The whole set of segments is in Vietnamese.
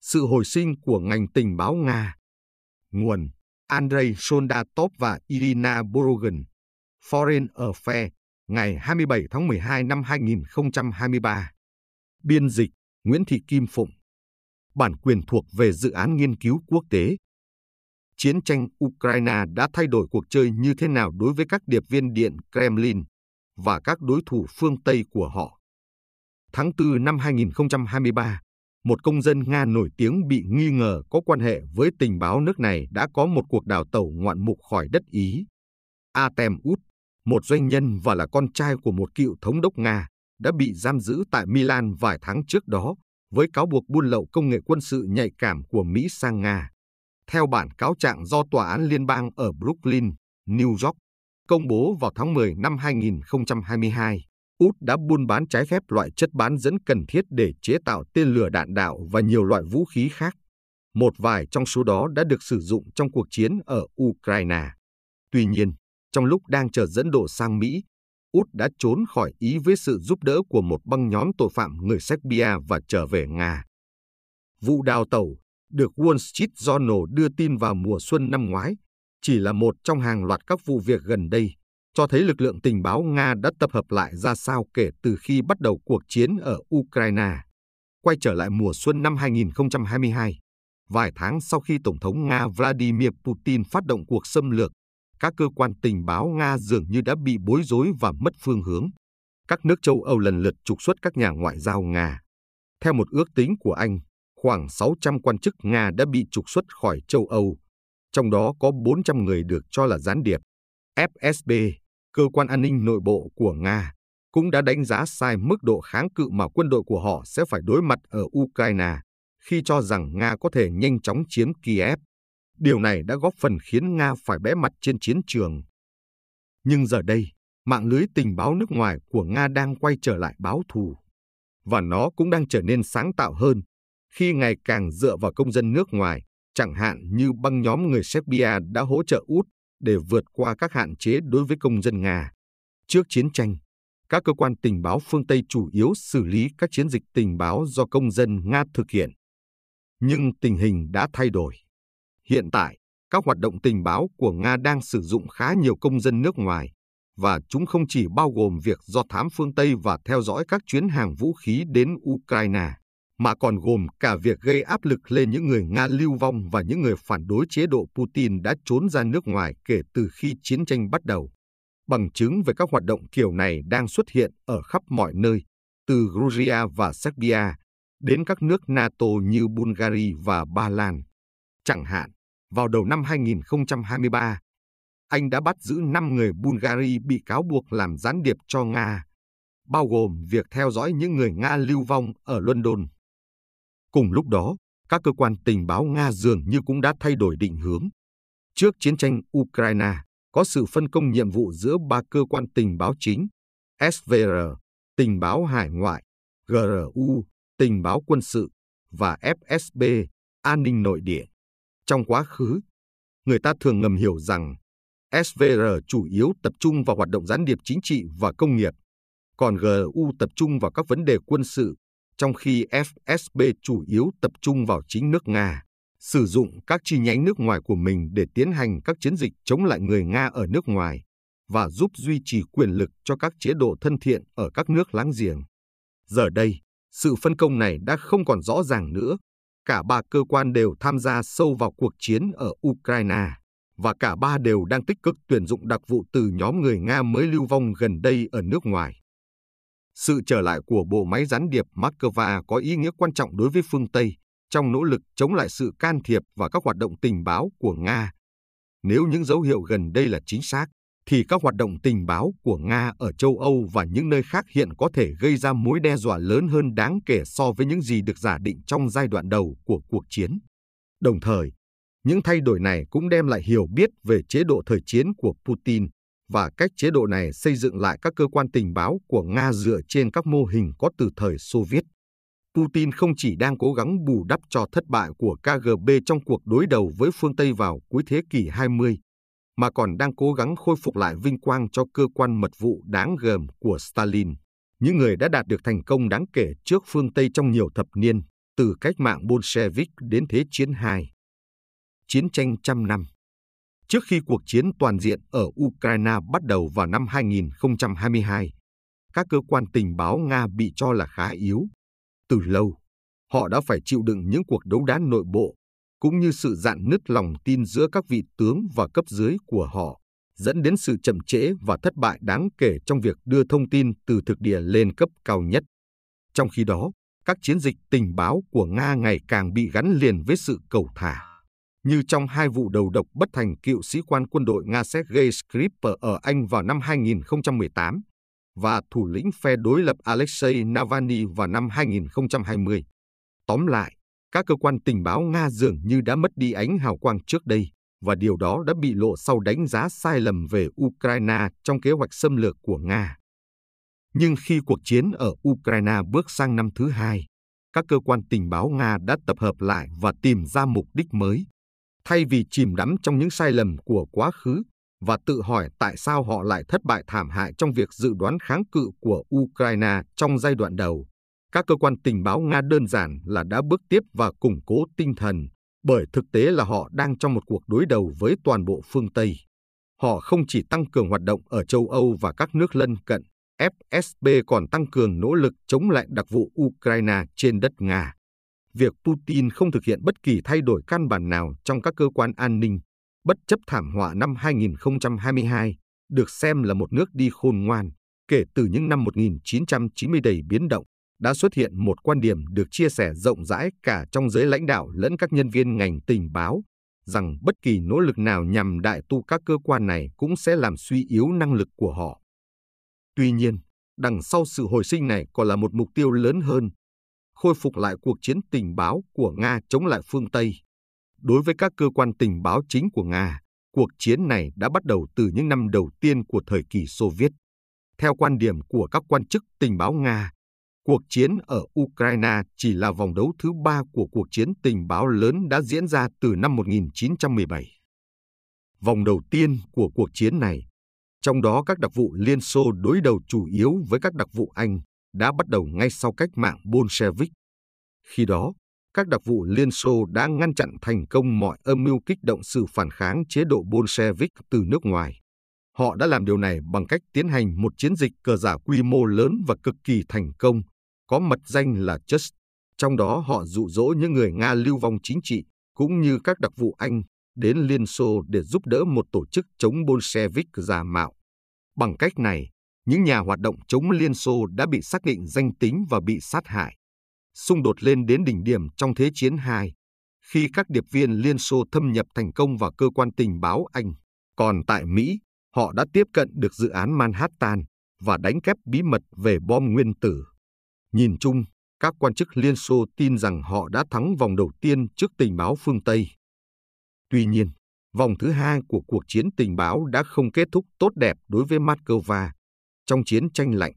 sự hồi sinh của ngành tình báo Nga. Nguồn Andrei Soldatov và Irina Borogan, Foreign Affairs, ngày 27 tháng 12 năm 2023. Biên dịch Nguyễn Thị Kim Phụng. Bản quyền thuộc về dự án nghiên cứu quốc tế. Chiến tranh Ukraine đã thay đổi cuộc chơi như thế nào đối với các điệp viên điện Kremlin và các đối thủ phương Tây của họ. Tháng 4 năm 2023, một công dân Nga nổi tiếng bị nghi ngờ có quan hệ với tình báo nước này đã có một cuộc đào tẩu ngoạn mục khỏi đất Ý. Atem Út, một doanh nhân và là con trai của một cựu thống đốc Nga, đã bị giam giữ tại Milan vài tháng trước đó với cáo buộc buôn lậu công nghệ quân sự nhạy cảm của Mỹ sang Nga. Theo bản cáo trạng do Tòa án Liên bang ở Brooklyn, New York, công bố vào tháng 10 năm 2022, Út đã buôn bán trái phép loại chất bán dẫn cần thiết để chế tạo tên lửa đạn đạo và nhiều loại vũ khí khác. Một vài trong số đó đã được sử dụng trong cuộc chiến ở Ukraine. Tuy nhiên, trong lúc đang chờ dẫn độ sang Mỹ, Út đã trốn khỏi Ý với sự giúp đỡ của một băng nhóm tội phạm người Serbia và trở về Nga. Vụ đào tẩu được Wall Street Journal đưa tin vào mùa xuân năm ngoái, chỉ là một trong hàng loạt các vụ việc gần đây cho thấy lực lượng tình báo Nga đã tập hợp lại ra sao kể từ khi bắt đầu cuộc chiến ở Ukraine. Quay trở lại mùa xuân năm 2022, vài tháng sau khi Tổng thống Nga Vladimir Putin phát động cuộc xâm lược, các cơ quan tình báo Nga dường như đã bị bối rối và mất phương hướng. Các nước châu Âu lần lượt trục xuất các nhà ngoại giao Nga. Theo một ước tính của Anh, khoảng 600 quan chức Nga đã bị trục xuất khỏi châu Âu, trong đó có 400 người được cho là gián điệp. FSB, cơ quan an ninh nội bộ của Nga, cũng đã đánh giá sai mức độ kháng cự mà quân đội của họ sẽ phải đối mặt ở Ukraine khi cho rằng Nga có thể nhanh chóng chiếm Kiev. Điều này đã góp phần khiến Nga phải bẽ mặt trên chiến trường. Nhưng giờ đây, mạng lưới tình báo nước ngoài của Nga đang quay trở lại báo thù. Và nó cũng đang trở nên sáng tạo hơn khi ngày càng dựa vào công dân nước ngoài, chẳng hạn như băng nhóm người Serbia đã hỗ trợ út để vượt qua các hạn chế đối với công dân Nga. Trước chiến tranh, các cơ quan tình báo phương Tây chủ yếu xử lý các chiến dịch tình báo do công dân Nga thực hiện. Nhưng tình hình đã thay đổi. Hiện tại, các hoạt động tình báo của Nga đang sử dụng khá nhiều công dân nước ngoài, và chúng không chỉ bao gồm việc do thám phương Tây và theo dõi các chuyến hàng vũ khí đến Ukraine mà còn gồm cả việc gây áp lực lên những người Nga lưu vong và những người phản đối chế độ Putin đã trốn ra nước ngoài kể từ khi chiến tranh bắt đầu. Bằng chứng về các hoạt động kiểu này đang xuất hiện ở khắp mọi nơi, từ Georgia và Serbia đến các nước NATO như Bulgaria và Ba Lan. Chẳng hạn, vào đầu năm 2023, Anh đã bắt giữ 5 người Bulgaria bị cáo buộc làm gián điệp cho Nga, bao gồm việc theo dõi những người Nga lưu vong ở London. Cùng lúc đó, các cơ quan tình báo Nga dường như cũng đã thay đổi định hướng. Trước chiến tranh Ukraine, có sự phân công nhiệm vụ giữa ba cơ quan tình báo chính, SVR, tình báo hải ngoại, GRU, tình báo quân sự và FSB, an ninh nội địa. Trong quá khứ, người ta thường ngầm hiểu rằng SVR chủ yếu tập trung vào hoạt động gián điệp chính trị và công nghiệp, còn GRU tập trung vào các vấn đề quân sự trong khi FSB chủ yếu tập trung vào chính nước Nga, sử dụng các chi nhánh nước ngoài của mình để tiến hành các chiến dịch chống lại người Nga ở nước ngoài và giúp duy trì quyền lực cho các chế độ thân thiện ở các nước láng giềng. Giờ đây, sự phân công này đã không còn rõ ràng nữa. Cả ba cơ quan đều tham gia sâu vào cuộc chiến ở Ukraine và cả ba đều đang tích cực tuyển dụng đặc vụ từ nhóm người Nga mới lưu vong gần đây ở nước ngoài. Sự trở lại của bộ máy gián điệp Moscow có ý nghĩa quan trọng đối với phương Tây trong nỗ lực chống lại sự can thiệp và các hoạt động tình báo của Nga. Nếu những dấu hiệu gần đây là chính xác, thì các hoạt động tình báo của Nga ở châu Âu và những nơi khác hiện có thể gây ra mối đe dọa lớn hơn đáng kể so với những gì được giả định trong giai đoạn đầu của cuộc chiến. Đồng thời, những thay đổi này cũng đem lại hiểu biết về chế độ thời chiến của Putin và cách chế độ này xây dựng lại các cơ quan tình báo của Nga dựa trên các mô hình có từ thời Xô Viết. Putin không chỉ đang cố gắng bù đắp cho thất bại của KGB trong cuộc đối đầu với phương Tây vào cuối thế kỷ 20, mà còn đang cố gắng khôi phục lại vinh quang cho cơ quan mật vụ đáng gờm của Stalin, những người đã đạt được thành công đáng kể trước phương Tây trong nhiều thập niên, từ cách mạng Bolshevik đến Thế chiến II. Chiến tranh trăm năm Trước khi cuộc chiến toàn diện ở Ukraine bắt đầu vào năm 2022, các cơ quan tình báo Nga bị cho là khá yếu. Từ lâu, họ đã phải chịu đựng những cuộc đấu đá nội bộ, cũng như sự dạn nứt lòng tin giữa các vị tướng và cấp dưới của họ, dẫn đến sự chậm trễ và thất bại đáng kể trong việc đưa thông tin từ thực địa lên cấp cao nhất. Trong khi đó, các chiến dịch tình báo của Nga ngày càng bị gắn liền với sự cầu thả. Như trong hai vụ đầu độc bất thành cựu sĩ quan quân đội Nga Sergei Skripal ở Anh vào năm 2018 và thủ lĩnh phe đối lập Alexei Navalny vào năm 2020. Tóm lại, các cơ quan tình báo Nga dường như đã mất đi ánh hào quang trước đây, và điều đó đã bị lộ sau đánh giá sai lầm về Ukraine trong kế hoạch xâm lược của Nga. Nhưng khi cuộc chiến ở Ukraine bước sang năm thứ hai, các cơ quan tình báo Nga đã tập hợp lại và tìm ra mục đích mới. Thay vì chìm đắm trong những sai lầm của quá khứ và tự hỏi tại sao họ lại thất bại thảm hại trong việc dự đoán kháng cự của Ukraine trong giai đoạn đầu, các cơ quan tình báo Nga đơn giản là đã bước tiếp và củng cố tinh thần, bởi thực tế là họ đang trong một cuộc đối đầu với toàn bộ phương Tây. Họ không chỉ tăng cường hoạt động ở châu Âu và các nước lân cận, FSB còn tăng cường nỗ lực chống lại đặc vụ Ukraine trên đất Nga. Việc Putin không thực hiện bất kỳ thay đổi căn bản nào trong các cơ quan an ninh, bất chấp thảm họa năm 2022, được xem là một nước đi khôn ngoan, kể từ những năm 1990 đầy biến động, đã xuất hiện một quan điểm được chia sẻ rộng rãi cả trong giới lãnh đạo lẫn các nhân viên ngành tình báo, rằng bất kỳ nỗ lực nào nhằm đại tu các cơ quan này cũng sẽ làm suy yếu năng lực của họ. Tuy nhiên, đằng sau sự hồi sinh này còn là một mục tiêu lớn hơn, khôi phục lại cuộc chiến tình báo của Nga chống lại phương Tây. Đối với các cơ quan tình báo chính của Nga, cuộc chiến này đã bắt đầu từ những năm đầu tiên của thời kỳ Xô Viết. Theo quan điểm của các quan chức tình báo Nga, cuộc chiến ở Ukraine chỉ là vòng đấu thứ ba của cuộc chiến tình báo lớn đã diễn ra từ năm 1917. Vòng đầu tiên của cuộc chiến này, trong đó các đặc vụ Liên Xô đối đầu chủ yếu với các đặc vụ Anh, đã bắt đầu ngay sau cách mạng Bolshevik. Khi đó, các đặc vụ Liên Xô đã ngăn chặn thành công mọi âm mưu kích động sự phản kháng chế độ Bolshevik từ nước ngoài. Họ đã làm điều này bằng cách tiến hành một chiến dịch cờ giả quy mô lớn và cực kỳ thành công, có mật danh là Just. Trong đó họ dụ dỗ những người Nga lưu vong chính trị, cũng như các đặc vụ Anh, đến Liên Xô để giúp đỡ một tổ chức chống Bolshevik giả mạo. Bằng cách này, những nhà hoạt động chống Liên Xô đã bị xác định danh tính và bị sát hại. Xung đột lên đến đỉnh điểm trong Thế chiến II, khi các điệp viên Liên Xô thâm nhập thành công vào cơ quan tình báo Anh. Còn tại Mỹ, họ đã tiếp cận được dự án Manhattan và đánh kép bí mật về bom nguyên tử. Nhìn chung, các quan chức Liên Xô tin rằng họ đã thắng vòng đầu tiên trước tình báo phương Tây. Tuy nhiên, vòng thứ hai của cuộc chiến tình báo đã không kết thúc tốt đẹp đối với Moscow. Trong chiến tranh lạnh,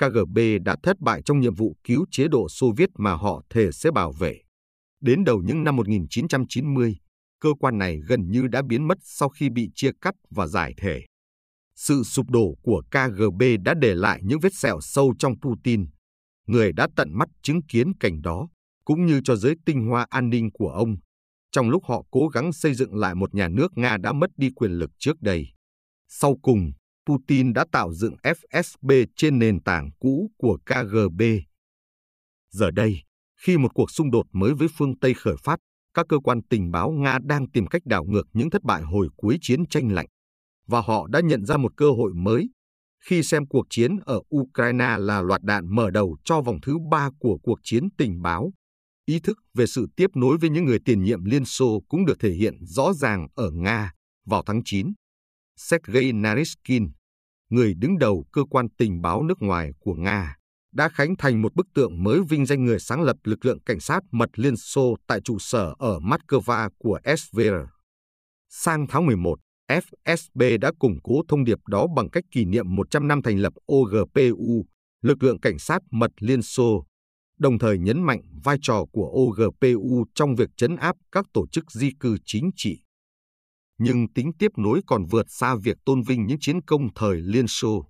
KGB đã thất bại trong nhiệm vụ cứu chế độ Xô Viết mà họ thề sẽ bảo vệ. Đến đầu những năm 1990, cơ quan này gần như đã biến mất sau khi bị chia cắt và giải thể. Sự sụp đổ của KGB đã để lại những vết sẹo sâu trong Putin, người đã tận mắt chứng kiến cảnh đó, cũng như cho giới tinh hoa an ninh của ông, trong lúc họ cố gắng xây dựng lại một nhà nước Nga đã mất đi quyền lực trước đây. Sau cùng, Putin đã tạo dựng FSB trên nền tảng cũ của KGB. Giờ đây, khi một cuộc xung đột mới với phương Tây khởi phát, các cơ quan tình báo Nga đang tìm cách đảo ngược những thất bại hồi cuối chiến tranh lạnh. Và họ đã nhận ra một cơ hội mới khi xem cuộc chiến ở Ukraine là loạt đạn mở đầu cho vòng thứ ba của cuộc chiến tình báo. Ý thức về sự tiếp nối với những người tiền nhiệm Liên Xô cũng được thể hiện rõ ràng ở Nga vào tháng 9. Sergei Naryshkin, người đứng đầu cơ quan tình báo nước ngoài của Nga, đã khánh thành một bức tượng mới vinh danh người sáng lập lực lượng cảnh sát mật Liên Xô tại trụ sở ở Moscow của SVR. Sang tháng 11, FSB đã củng cố thông điệp đó bằng cách kỷ niệm 100 năm thành lập OGPU, lực lượng cảnh sát mật Liên Xô, đồng thời nhấn mạnh vai trò của OGPU trong việc chấn áp các tổ chức di cư chính trị. Nhưng tính tiếp nối còn vượt xa việc tôn vinh những chiến công thời Liên Xô.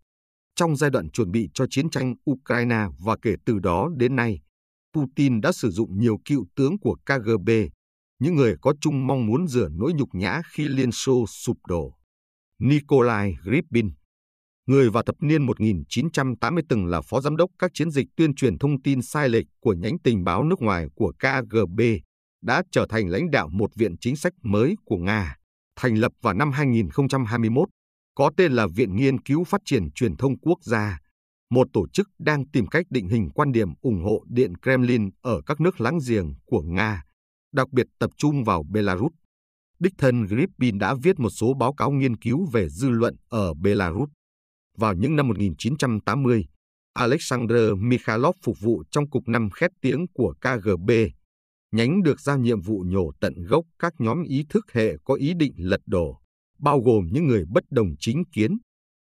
Trong giai đoạn chuẩn bị cho chiến tranh Ukraine và kể từ đó đến nay, Putin đã sử dụng nhiều cựu tướng của KGB, những người có chung mong muốn rửa nỗi nhục nhã khi Liên Xô sụp đổ. Nikolai Gripin, người vào thập niên 1980 từng là phó giám đốc các chiến dịch tuyên truyền thông tin sai lệch của nhánh tình báo nước ngoài của KGB, đã trở thành lãnh đạo một viện chính sách mới của Nga, thành lập vào năm 2021, có tên là Viện Nghiên cứu Phát triển Truyền thông Quốc gia, một tổ chức đang tìm cách định hình quan điểm ủng hộ Điện Kremlin ở các nước láng giềng của Nga, đặc biệt tập trung vào Belarus. Đích thân Gripin đã viết một số báo cáo nghiên cứu về dư luận ở Belarus. Vào những năm 1980, Alexander Mikhailov phục vụ trong cục năm khét tiếng của KGB, nhánh được giao nhiệm vụ nhổ tận gốc các nhóm ý thức hệ có ý định lật đổ, bao gồm những người bất đồng chính kiến,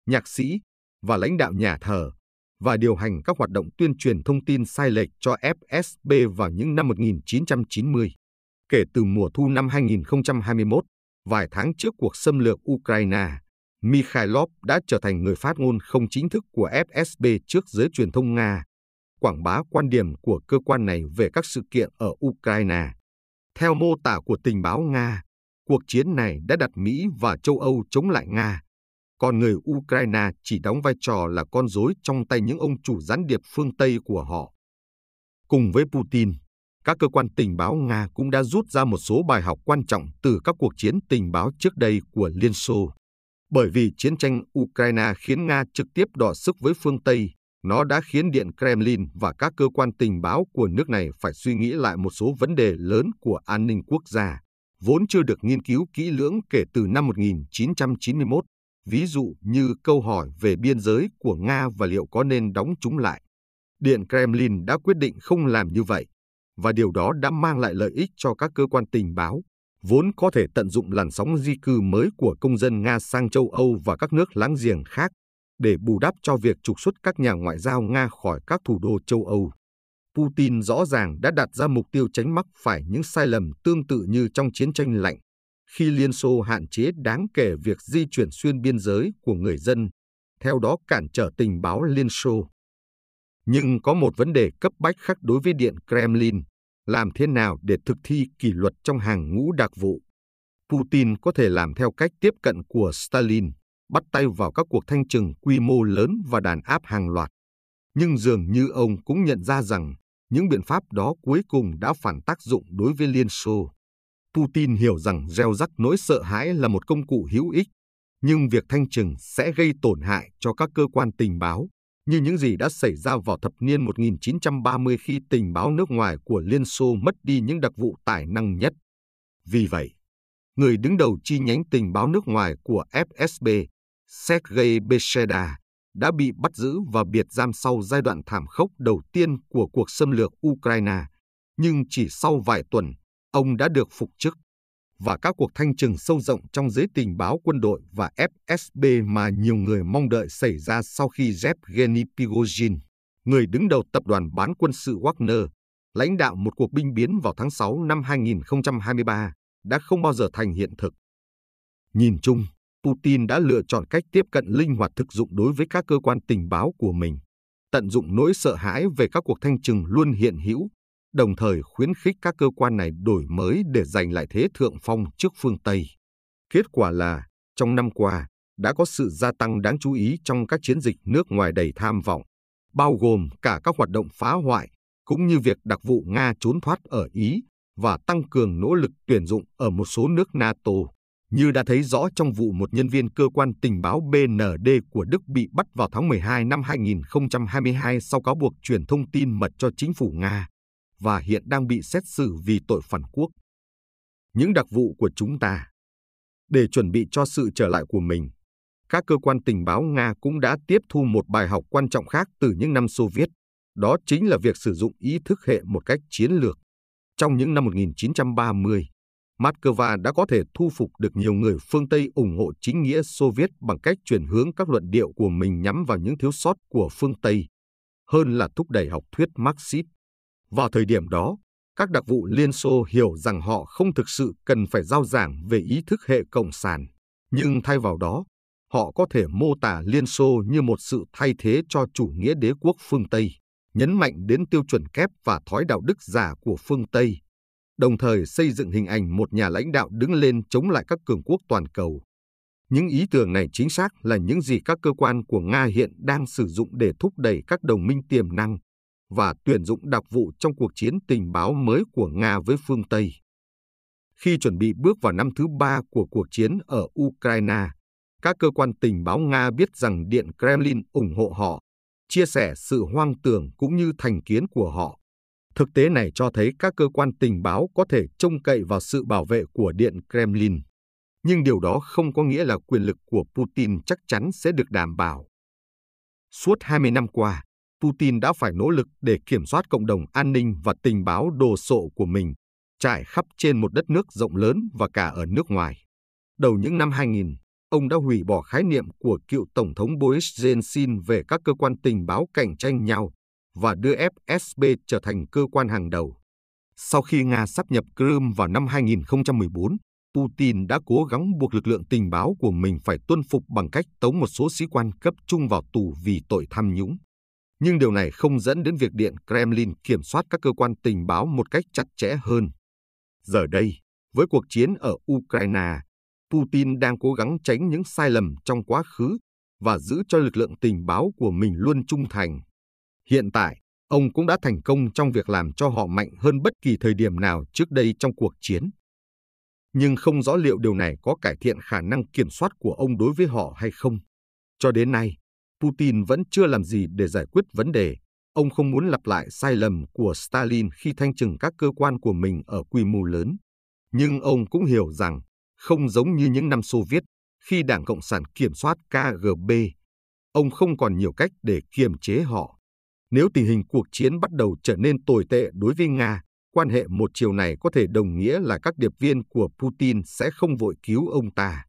nhạc sĩ và lãnh đạo nhà thờ, và điều hành các hoạt động tuyên truyền thông tin sai lệch cho FSB vào những năm 1990. Kể từ mùa thu năm 2021, vài tháng trước cuộc xâm lược Ukraine, Mikhailov đã trở thành người phát ngôn không chính thức của FSB trước giới truyền thông Nga, quảng bá quan điểm của cơ quan này về các sự kiện ở Ukraine. Theo mô tả của tình báo Nga, cuộc chiến này đã đặt Mỹ và châu Âu chống lại Nga, còn người Ukraine chỉ đóng vai trò là con rối trong tay những ông chủ gián điệp phương Tây của họ. Cùng với Putin, các cơ quan tình báo Nga cũng đã rút ra một số bài học quan trọng từ các cuộc chiến tình báo trước đây của Liên Xô. Bởi vì chiến tranh Ukraine khiến Nga trực tiếp đọ sức với phương Tây, nó đã khiến Điện Kremlin và các cơ quan tình báo của nước này phải suy nghĩ lại một số vấn đề lớn của an ninh quốc gia, vốn chưa được nghiên cứu kỹ lưỡng kể từ năm 1991, ví dụ như câu hỏi về biên giới của Nga và liệu có nên đóng chúng lại. Điện Kremlin đã quyết định không làm như vậy, và điều đó đã mang lại lợi ích cho các cơ quan tình báo, vốn có thể tận dụng làn sóng di cư mới của công dân Nga sang châu Âu và các nước láng giềng khác để bù đắp cho việc trục xuất các nhà ngoại giao Nga khỏi các thủ đô châu Âu. Putin rõ ràng đã đặt ra mục tiêu tránh mắc phải những sai lầm tương tự như trong chiến tranh lạnh, khi Liên Xô hạn chế đáng kể việc di chuyển xuyên biên giới của người dân, theo đó cản trở tình báo Liên Xô. Nhưng có một vấn đề cấp bách khác đối với Điện Kremlin, làm thế nào để thực thi kỷ luật trong hàng ngũ đặc vụ. Putin có thể làm theo cách tiếp cận của Stalin, bắt tay vào các cuộc thanh trừng quy mô lớn và đàn áp hàng loạt. Nhưng dường như ông cũng nhận ra rằng những biện pháp đó cuối cùng đã phản tác dụng đối với Liên Xô. Putin hiểu rằng gieo rắc nỗi sợ hãi là một công cụ hữu ích, nhưng việc thanh trừng sẽ gây tổn hại cho các cơ quan tình báo, như những gì đã xảy ra vào thập niên 1930 khi tình báo nước ngoài của Liên Xô mất đi những đặc vụ tài năng nhất. Vì vậy, người đứng đầu chi nhánh tình báo nước ngoài của FSB, Sergei Besheda, đã bị bắt giữ và biệt giam sau giai đoạn thảm khốc đầu tiên của cuộc xâm lược Ukraine. Nhưng chỉ sau vài tuần, ông đã được phục chức và các cuộc thanh trừng sâu rộng trong giới tình báo quân đội và FSB mà nhiều người mong đợi xảy ra sau khi Yevgeny Prigozhin, người đứng đầu tập đoàn bán quân sự Wagner, lãnh đạo một cuộc binh biến vào tháng 6 năm 2023, đã không bao giờ thành hiện thực. Nhìn chung, Putin đã lựa chọn cách tiếp cận linh hoạt thực dụng đối với các cơ quan tình báo của mình, tận dụng nỗi sợ hãi về các cuộc thanh trừng luôn hiện hữu đồng thời khuyến khích các cơ quan này đổi mới để giành lại thế thượng phong trước phương Tây. Kết quả là, trong năm qua, đã có sự gia tăng đáng chú ý trong các chiến dịch nước ngoài đầy tham vọng, bao gồm cả các hoạt động phá hoại, cũng như việc đặc vụ Nga trốn thoát ở Ý và tăng cường nỗ lực tuyển dụng ở một số nước NATO, như đã thấy rõ trong vụ một nhân viên cơ quan tình báo BND của Đức bị bắt vào tháng 12 năm 2022 sau cáo buộc truyền thông tin mật cho chính phủ Nga và hiện đang bị xét xử vì tội phản quốc. Những đặc vụ của chúng ta Để chuẩn bị cho sự trở lại của mình, các cơ quan tình báo Nga cũng đã tiếp thu một bài học quan trọng khác từ những năm Xô Viết, đó chính là việc sử dụng ý thức hệ một cách chiến lược. Trong những năm 1930, Moscow đã có thể thu phục được nhiều người phương Tây ủng hộ chính nghĩa Xô Viết bằng cách chuyển hướng các luận điệu của mình nhắm vào những thiếu sót của phương Tây, hơn là thúc đẩy học thuyết Marxist. Vào thời điểm đó, các đặc vụ Liên Xô hiểu rằng họ không thực sự cần phải giao giảng về ý thức hệ cộng sản, nhưng thay vào đó, họ có thể mô tả Liên Xô như một sự thay thế cho chủ nghĩa đế quốc phương Tây, nhấn mạnh đến tiêu chuẩn kép và thói đạo đức giả của phương Tây, đồng thời xây dựng hình ảnh một nhà lãnh đạo đứng lên chống lại các cường quốc toàn cầu. Những ý tưởng này chính xác là những gì các cơ quan của Nga hiện đang sử dụng để thúc đẩy các đồng minh tiềm năng và tuyển dụng đặc vụ trong cuộc chiến tình báo mới của Nga với phương Tây. Khi chuẩn bị bước vào năm thứ ba của cuộc chiến ở Ukraine, các cơ quan tình báo Nga biết rằng Điện Kremlin ủng hộ họ, chia sẻ sự hoang tưởng cũng như thành kiến của họ. Thực tế này cho thấy các cơ quan tình báo có thể trông cậy vào sự bảo vệ của Điện Kremlin. Nhưng điều đó không có nghĩa là quyền lực của Putin chắc chắn sẽ được đảm bảo. Suốt 20 năm qua, Putin đã phải nỗ lực để kiểm soát cộng đồng an ninh và tình báo đồ sộ của mình, trải khắp trên một đất nước rộng lớn và cả ở nước ngoài. Đầu những năm 2000, ông đã hủy bỏ khái niệm của cựu Tổng thống Boris Yeltsin về các cơ quan tình báo cạnh tranh nhau và đưa FSB trở thành cơ quan hàng đầu. Sau khi Nga sắp nhập Crimea vào năm 2014, Putin đã cố gắng buộc lực lượng tình báo của mình phải tuân phục bằng cách tống một số sĩ quan cấp trung vào tù vì tội tham nhũng. Nhưng điều này không dẫn đến việc Điện Kremlin kiểm soát các cơ quan tình báo một cách chặt chẽ hơn. Giờ đây, với cuộc chiến ở Ukraine, Putin đang cố gắng tránh những sai lầm trong quá khứ và giữ cho lực lượng tình báo của mình luôn trung thành. Hiện tại, ông cũng đã thành công trong việc làm cho họ mạnh hơn bất kỳ thời điểm nào trước đây trong cuộc chiến. Nhưng không rõ liệu điều này có cải thiện khả năng kiểm soát của ông đối với họ hay không. Cho đến nay, Putin vẫn chưa làm gì để giải quyết vấn đề. Ông không muốn lặp lại sai lầm của Stalin khi thanh trừng các cơ quan của mình ở quy mô lớn. Nhưng ông cũng hiểu rằng, không giống như những năm Xô Viết, khi Đảng Cộng sản kiểm soát KGB, ông không còn nhiều cách để kiềm chế họ. Nếu tình hình cuộc chiến bắt đầu trở nên tồi tệ đối với Nga, quan hệ một chiều này có thể đồng nghĩa là các điệp viên của Putin sẽ không vội cứu ông ta.